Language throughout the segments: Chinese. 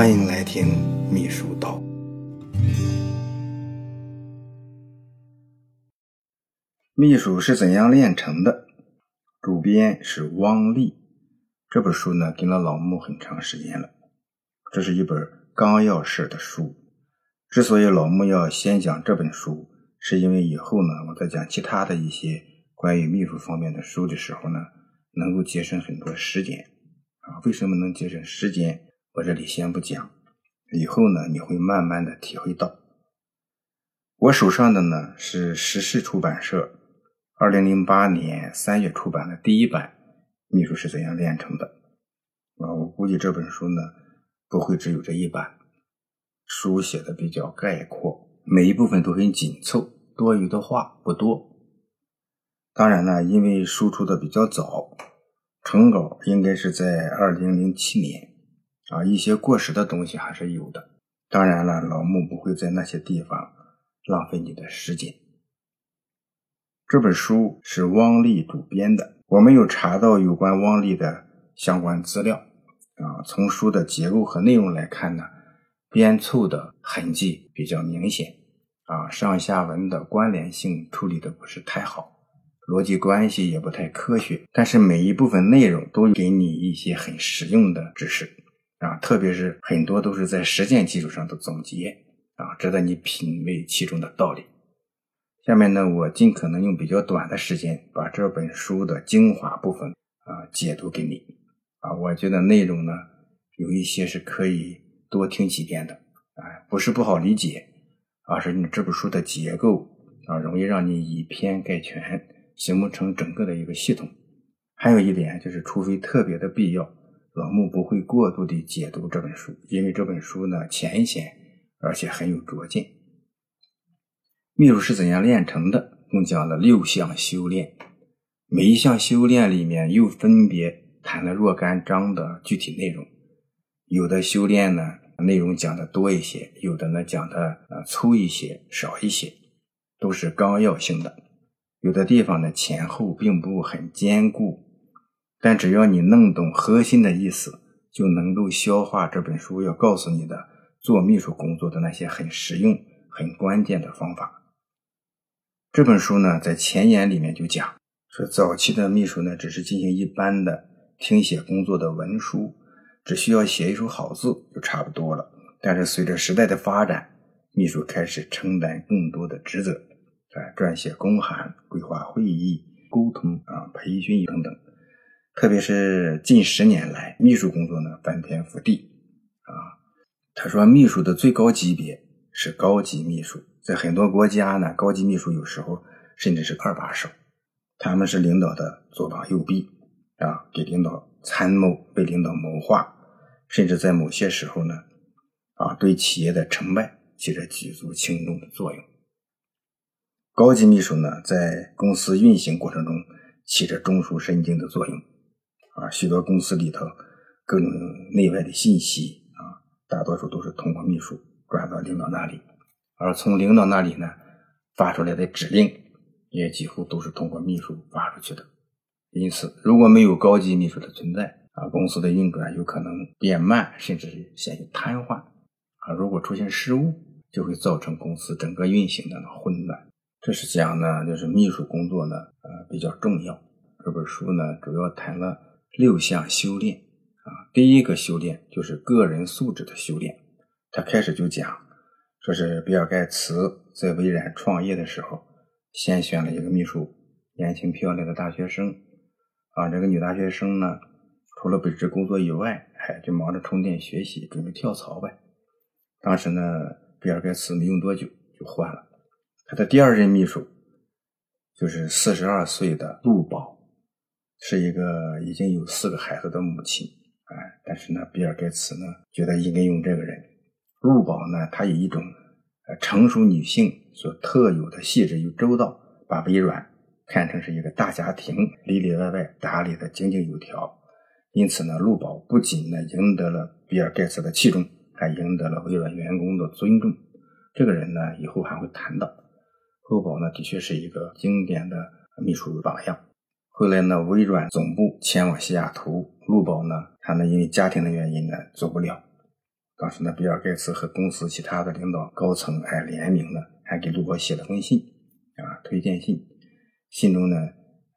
欢迎来听秘书道。秘书是怎样炼成的？主编是汪丽。这本书呢，跟了老穆很长时间了。这是一本纲要式的书。之所以老穆要先讲这本书，是因为以后呢，我在讲其他的一些关于秘书方面的书的时候呢，能够节省很多时间。啊，为什么能节省时间？我这里先不讲，以后呢你会慢慢的体会到。我手上的呢是时事出版社二零零八年三月出版的第一版《秘书是怎样炼成的》啊，我估计这本书呢不会只有这一版。书写的比较概括，每一部分都很紧凑，多余的话不多。当然呢，因为书出的比较早，成稿应该是在二零零七年。啊，一些过时的东西还是有的。当然了，老穆不会在那些地方浪费你的时间。这本书是汪丽主编的，我没有查到有关汪丽的相关资料。啊，从书的结构和内容来看呢，编凑的痕迹比较明显。啊，上下文的关联性处理的不是太好，逻辑关系也不太科学。但是每一部分内容都给你一些很实用的知识。啊，特别是很多都是在实践基础上的总结啊，值得你品味其中的道理。下面呢，我尽可能用比较短的时间把这本书的精华部分啊解读给你啊。我觉得内容呢有一些是可以多听几遍的，啊，不是不好理解，而是你这本书的结构啊容易让你以偏概全，形不成整个的一个系统。还有一点就是，除非特别的必要。老穆不会过度的解读这本书，因为这本书呢浅显，而且很有拙见。秘书是怎样炼成的？共讲了六项修炼，每一项修炼里面又分别谈了若干章的具体内容。有的修炼呢内容讲的多一些，有的呢讲的呃粗一些、少一些，都是纲要性的。有的地方呢前后并不很坚固。但只要你弄懂核心的意思，就能够消化这本书要告诉你的做秘书工作的那些很实用、很关键的方法。这本书呢，在前言里面就讲说，早期的秘书呢，只是进行一般的听写工作的文书，只需要写一手好字就差不多了。但是随着时代的发展，秘书开始承担更多的职责，啊，撰写公函、规划会议、沟通啊、培训等等。特别是近十年来，秘书工作呢翻天覆地啊。他说，秘书的最高级别是高级秘书，在很多国家呢，高级秘书有时候甚至是二把手，他们是领导的左膀右臂啊，给领导参谋，为领导谋划，甚至在某些时候呢，啊，对企业的成败起着举足轻重的作用。高级秘书呢，在公司运行过程中起着中枢神经的作用。啊，许多公司里头各种内外的信息啊，大多数都是通过秘书转到领导那里，而从领导那里呢发出来的指令也几乎都是通过秘书发出去的。因此，如果没有高级秘书的存在啊，公司的运转有可能变慢，甚至是陷入瘫痪。啊，如果出现失误，就会造成公司整个运行的混乱。这是讲呢，就是秘书工作呢，呃，比较重要。这本书呢，主要谈了。六项修炼啊，第一个修炼就是个人素质的修炼。他开始就讲，说是比尔盖茨在微软创业的时候，先选了一个秘书，年轻漂亮的大学生啊。这个女大学生呢，除了本职工作以外，哎，就忙着充电学习，准备跳槽呗。当时呢，比尔盖茨没用多久就换了他的第二任秘书，就是四十二岁的杜宝。是一个已经有四个孩子的母亲，哎，但是呢，比尔盖茨呢觉得应该用这个人。陆宝呢，她以一种呃成熟女性所特有的细致与周到，把微软看成是一个大家庭，里里外外打理的井井有条。因此呢，陆宝不仅呢赢得了比尔盖茨的器重，还赢得了微软员工的尊重。这个人呢，以后还会谈到。陆宝呢，的确是一个经典的秘书榜样。后来呢，微软总部迁往西雅图，陆宝呢，他呢因为家庭的原因呢，走不了。当时呢，比尔盖茨和公司其他的领导高层还联名呢，还给陆宝写了封信啊，推荐信。信中呢，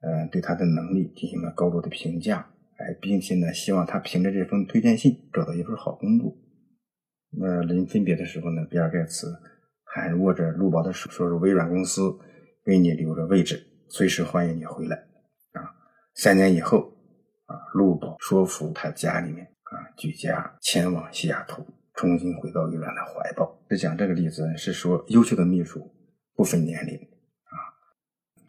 呃，对他的能力进行了高度的评价，哎，并且呢，希望他凭着这封推荐信找到一份好工作。那临分别的时候呢，比尔盖茨还握着陆宝的手，说是微软公司为你留着位置，随时欢迎你回来。三年以后，啊，陆宝说服他家里面啊，举家前往西雅图，重新回到微软的怀抱。这讲这个例子是说，优秀的秘书不分年龄。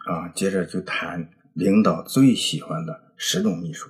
啊，接着就谈领导最喜欢的十种秘书。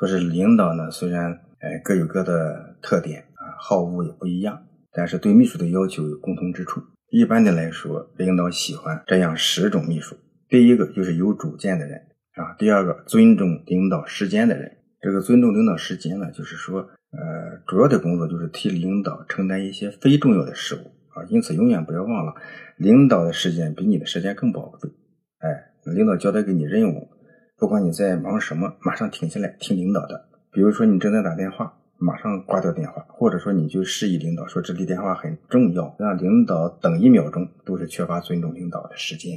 说是领导呢，虽然哎各有各的特点啊，好恶也不一样，但是对秘书的要求有共同之处。一般的来说，领导喜欢这样十种秘书：第一个就是有主见的人啊；第二个尊重领导时间的人。这个尊重领导时间呢，就是说呃，主要的工作就是替领导承担一些非重要的事务。啊，因此永远不要忘了，领导的时间比你的时间更宝贵。哎，领导交代给你任务，不管你在忙什么，马上停下来听领导的。比如说你正在打电话，马上挂掉电话，或者说你就示意领导说这里电话很重要，让领导等一秒钟，都是缺乏尊重领导的时间。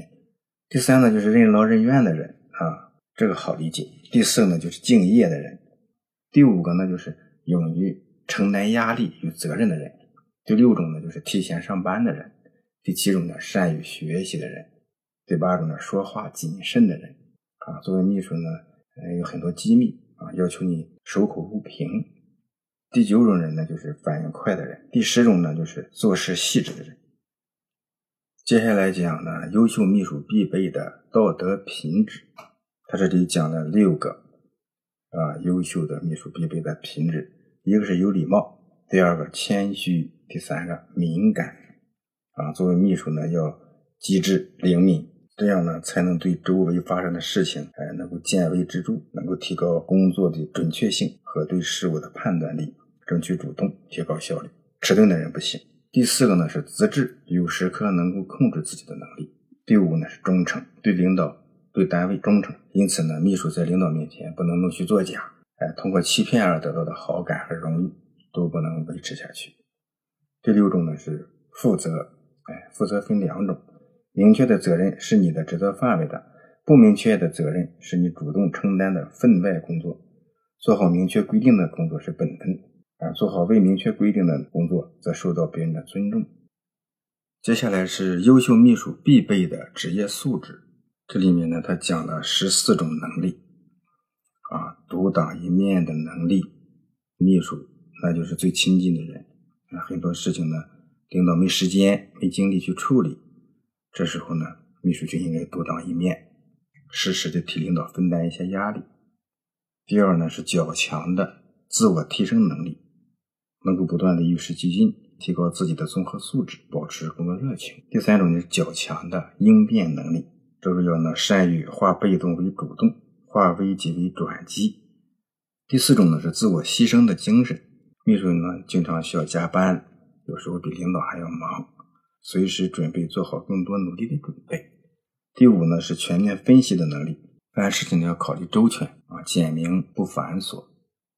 第三呢，就是任劳任怨的人啊，这个好理解。第四个呢，就是敬业的人。第五个呢，就是勇于承担压力与责任的人。第六种呢，就是提前上班的人；第七种呢，善于学习的人；第八种呢，说话谨慎的人。啊，作为秘书呢，呃，有很多机密啊，要求你守口如瓶。第九种人呢，就是反应快的人；第十种呢，就是做事细致的人。接下来讲呢，优秀秘书必备的道德品质。他这里讲了六个啊，优秀的秘书必备的品质，一个是有礼貌。第二个谦虚，第三个敏感，啊，作为秘书呢，要机智灵敏，这样呢，才能对周围发生的事情，哎，能够见微知著，能够提高工作的准确性和对事物的判断力，争取主动，提高效率。迟钝的人不行。第四个呢是资质，有时刻能够控制自己的能力。第五呢是忠诚，对领导、对单位忠诚。因此呢，秘书在领导面前不能弄虚作假，哎，通过欺骗而得到的好感和荣誉。都不能维持下去。第六种呢是负责，哎，负责分两种，明确的责任是你的职责范围的，不明确的责任是你主动承担的分外工作。做好明确规定的工作是本分，啊，做好未明确规定的工作则受到别人的尊重。接下来是优秀秘书必备的职业素质，这里面呢，他讲了十四种能力，啊，独当一面的能力，秘书。那就是最亲近的人啊，很多事情呢，领导没时间、没精力去处理，这时候呢，秘书就应该独当一面，适时的替领导分担一些压力。第二呢，是较强的自我提升能力，能够不断的与时俱进，提高自己的综合素质，保持工作热情。第三种呢，是较强的应变能力，这个要呢，善于化被动为主动，化危机为转机。第四种呢，是自我牺牲的精神。秘书呢，经常需要加班，有时候比领导还要忙，随时准备做好更多努力的准备。第五呢，是全面分析的能力，办事情呢要考虑周全啊，简明不繁琐。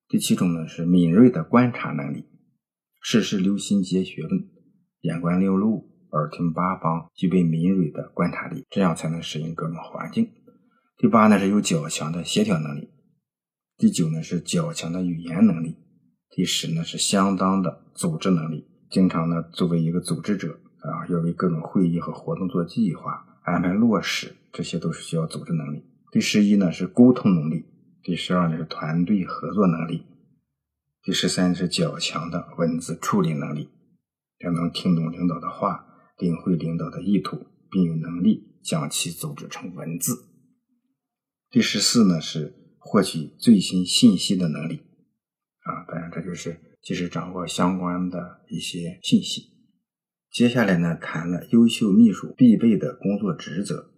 第七种呢，是敏锐的观察能力，事事留心结学问，眼观六路，耳听八方，具备敏锐的观察力，这样才能适应各种环境。第八呢，是有较强的协调能力。第九呢，是较强的语言能力。第十呢是相当的组织能力，经常呢作为一个组织者啊，要为各种会议和活动做计划、安排落实，这些都是需要组织能力。第十一呢是沟通能力，第十二呢是团队合作能力，第十三是较强的文字处理能力，要能听懂领导的话，领会领导的意图，并有能力将其组织成文字。第十四呢是获取最新信息的能力。啊，当然这就是及时掌握相关的一些信息。接下来呢，谈了优秀秘书必备的工作职责。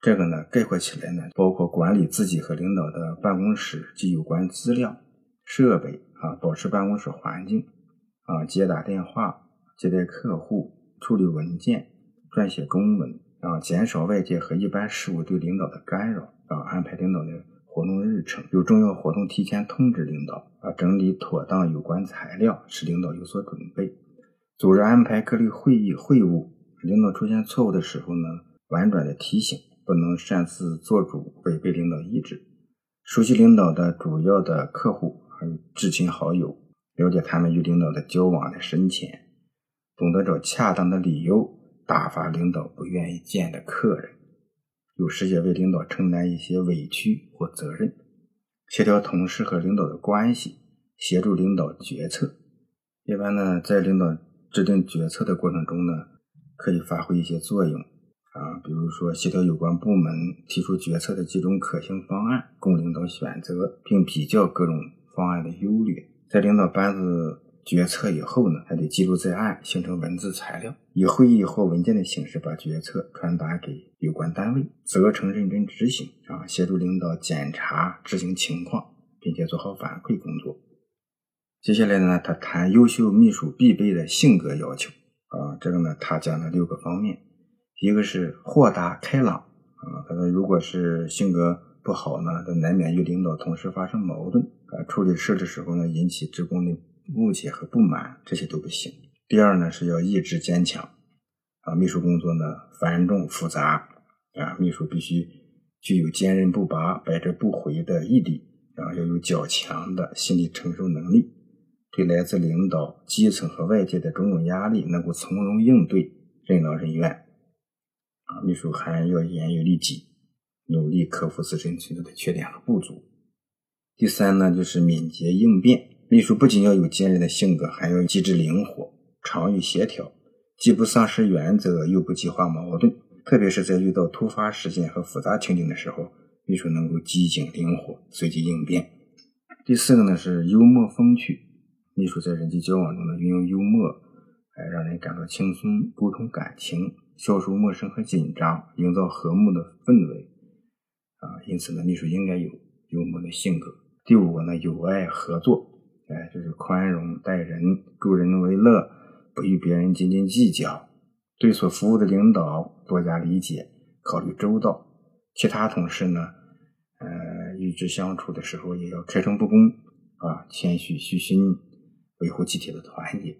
这个呢，概括起来呢，包括管理自己和领导的办公室及有关资料、设备啊，保持办公室环境啊，接打电话、接待客户、处理文件、撰写公文啊，减少外界和一般事务对领导的干扰啊，安排领导的活动日程，有重要活动提前通知领导，啊，整理妥当有关材料，使领导有所准备，组织安排各类会议会务。领导出现错误的时候呢，婉转的提醒，不能擅自做主，违背领导意志。熟悉领导的主要的客户还有至亲好友，了解他们与领导的交往的深浅，懂得找恰当的理由打发领导不愿意见的客人，有时也为领导承担一些委屈或责任，协调同事和领导的关系，协助领导决策。一般呢，在领导制定决策的过程中呢。可以发挥一些作用啊，比如说协调有关部门提出决策的几种可行方案，供领导选择，并比较各种方案的优劣。在领导班子决策以后呢，还得记录在案，形成文字材料，以会议或文件的形式把决策传达给有关单位，责成认真执行啊，协助领导检查执行情况，并且做好反馈工作。接下来呢，他谈优秀秘书必备的性格要求。啊，这个呢，他讲了六个方面，一个是豁达开朗啊，他说如果是性格不好呢，他难免与领导同事发生矛盾啊，处理事的时候呢，引起职工的误解和不满，这些都不行。第二呢，是要意志坚强啊，秘书工作呢繁重复杂啊，秘书必须具有坚韧不拔、百折不回的毅力啊，要有较强的心理承受能力。对来自领导、基层和外界的种种压力，能够从容应对，任劳任怨。啊，秘书还要严于律己，努力克服自身存在的缺点和不足。第三呢，就是敏捷应变。秘书不仅要有坚韧的性格，还要机智灵活、常于协调，既不丧失原则，又不激化矛盾。特别是在遇到突发事件和复杂情景的时候，秘书能够机警灵活、随机应变。第四个呢，是幽默风趣。秘书在人际交往中呢，运用幽默，哎，让人感到轻松，沟通感情，消除陌生和紧张，营造和睦的氛围，啊，因此呢，秘书应该有幽默的性格。第五个呢，友爱合作，哎，就是宽容待人，助人为乐，不与别人斤斤计较，对所服务的领导多加理解，考虑周到。其他同事呢，呃，与之相处的时候也要开诚布公，啊，谦虚虚心。维护集体的团结。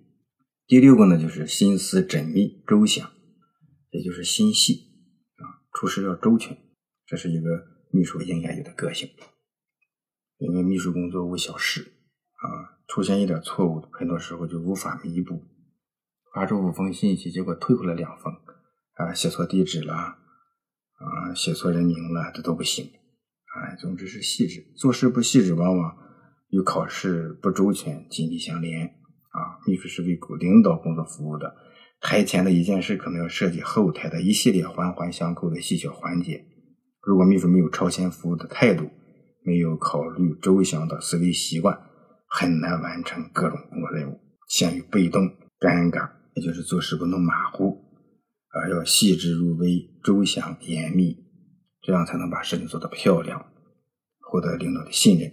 第六个呢，就是心思缜密周详，也就是心细啊，处事要周全，这是一个秘书应该有的个性。因为秘书工作无小事啊，出现一点错误，很多时候就无法弥补。发出五封信息，结果退回来两封啊，写错地址了啊，写错人名了，这都不行。哎，总之是细致，做事不细致，往往。与考试不周全紧密相连啊！秘书是为领导工作服务的，台前的一件事可能要涉及后台的一系列环环相扣的细小环节。如果秘书没有超前服务的态度，没有考虑周详的思维习惯，很难完成各种工作任务，陷于被动、尴尬，也就是做事不能马虎，而要细致入微、周详严密，这样才能把事情做得漂亮，获得领导的信任。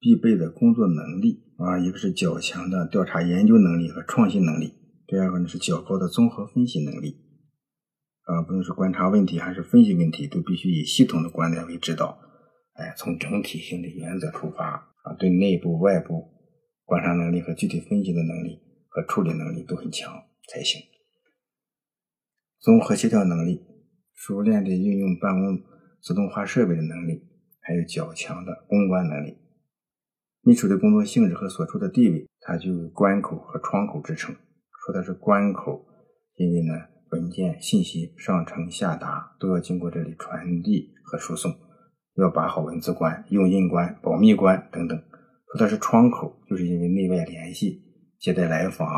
必备的工作能力啊，一个是较强的调查研究能力和创新能力，第二个呢是较高的综合分析能力啊，不论是观察问题还是分析问题，都必须以系统的观点为指导，哎，从整体性的原则出发啊，对内部外部观察能力和具体分析的能力和处理能力都很强才行。综合协调能力，熟练的运用办公自动化设备的能力，还有较强的公关能力。秘书的工作性质和所处的地位，它就有关口和窗口之称。说的是关口，因为呢，文件信息上呈下达都要经过这里传递和输送，要把好文字关、用印关、保密关等等。说它是窗口，就是因为内外联系、接待来访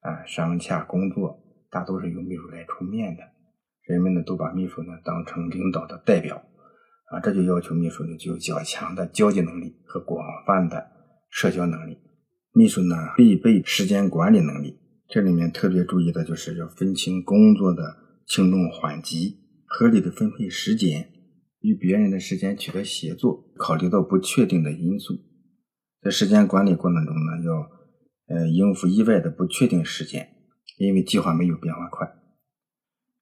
啊、商洽工作，大都是由秘书来出面的。人们呢，都把秘书呢当成领导的代表。啊，这就要求秘书呢具有较强的交际能力和广泛的社交能力。秘书呢必备时间管理能力，这里面特别注意的就是要分清工作的轻重缓急，合理的分配时间，与别人的时间取得协作，考虑到不确定的因素。在时间管理过程中呢，要呃应付意外的不确定时间，因为计划没有变化快，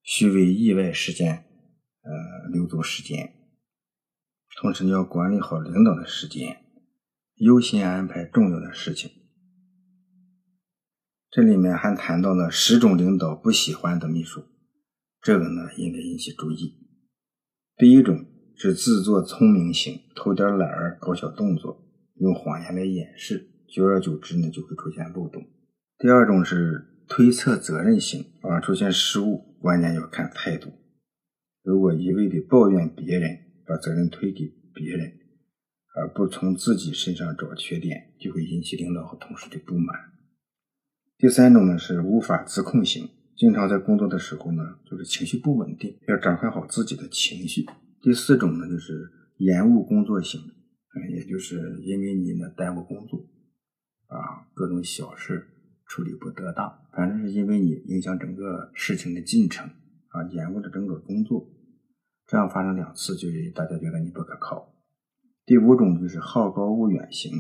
需为意外事件呃留足时间。同时你要管理好领导的时间，优先安排重要的事情。这里面还谈到了十种领导不喜欢的秘书，这个呢应该引起注意。第一种是自作聪明型，偷点懒儿，搞小动作，用谎言来掩饰，久而久之呢就会出现漏洞。第二种是推测责任型，啊，出现失误，关键要看态度。如果一味的抱怨别人，把责任推给别人，而不从自己身上找缺点，就会引起领导和同事的不满。第三种呢是无法自控型，经常在工作的时候呢，就是情绪不稳定，要掌控好自己的情绪。第四种呢就是延误工作型，嗯，也就是因为你呢耽误工作，啊，各种小事处理不得当，反正是因为你影响整个事情的进程，啊，延误了整个工作，这样发生两次，就大家觉得你不可靠。第五种就是好高骛远型，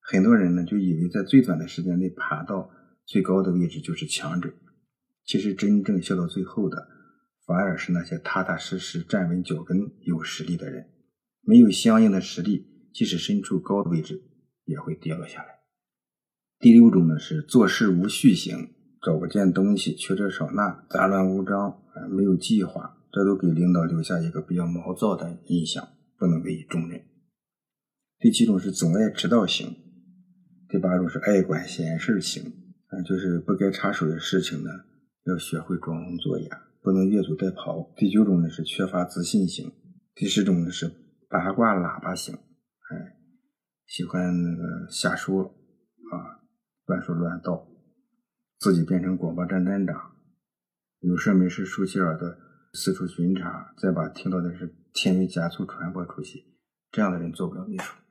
很多人呢就以为在最短的时间内爬到。最高的位置就是强者，其实真正笑到最后的，反而是那些踏踏实实站稳脚跟、有实力的人。没有相应的实力，即使身处高的位置，也会跌落下来。第六种呢是做事无序型，找不见东西，缺这少那，杂乱无章，没有计划，这都给领导留下一个比较毛躁的印象，不能委以重任。第七种是总爱迟到型，第八种是爱管闲事型。那，就是不该插手的事情呢，要学会装聋作哑，不能越俎代庖。第九种呢是缺乏自信型，第十种呢是八卦喇叭型，哎，喜欢那个瞎说啊，乱说乱道，自己变成广播站站长，有事没事竖起耳朵四处巡查，再把听到的事添油加醋传播出去，这样的人做不了秘书。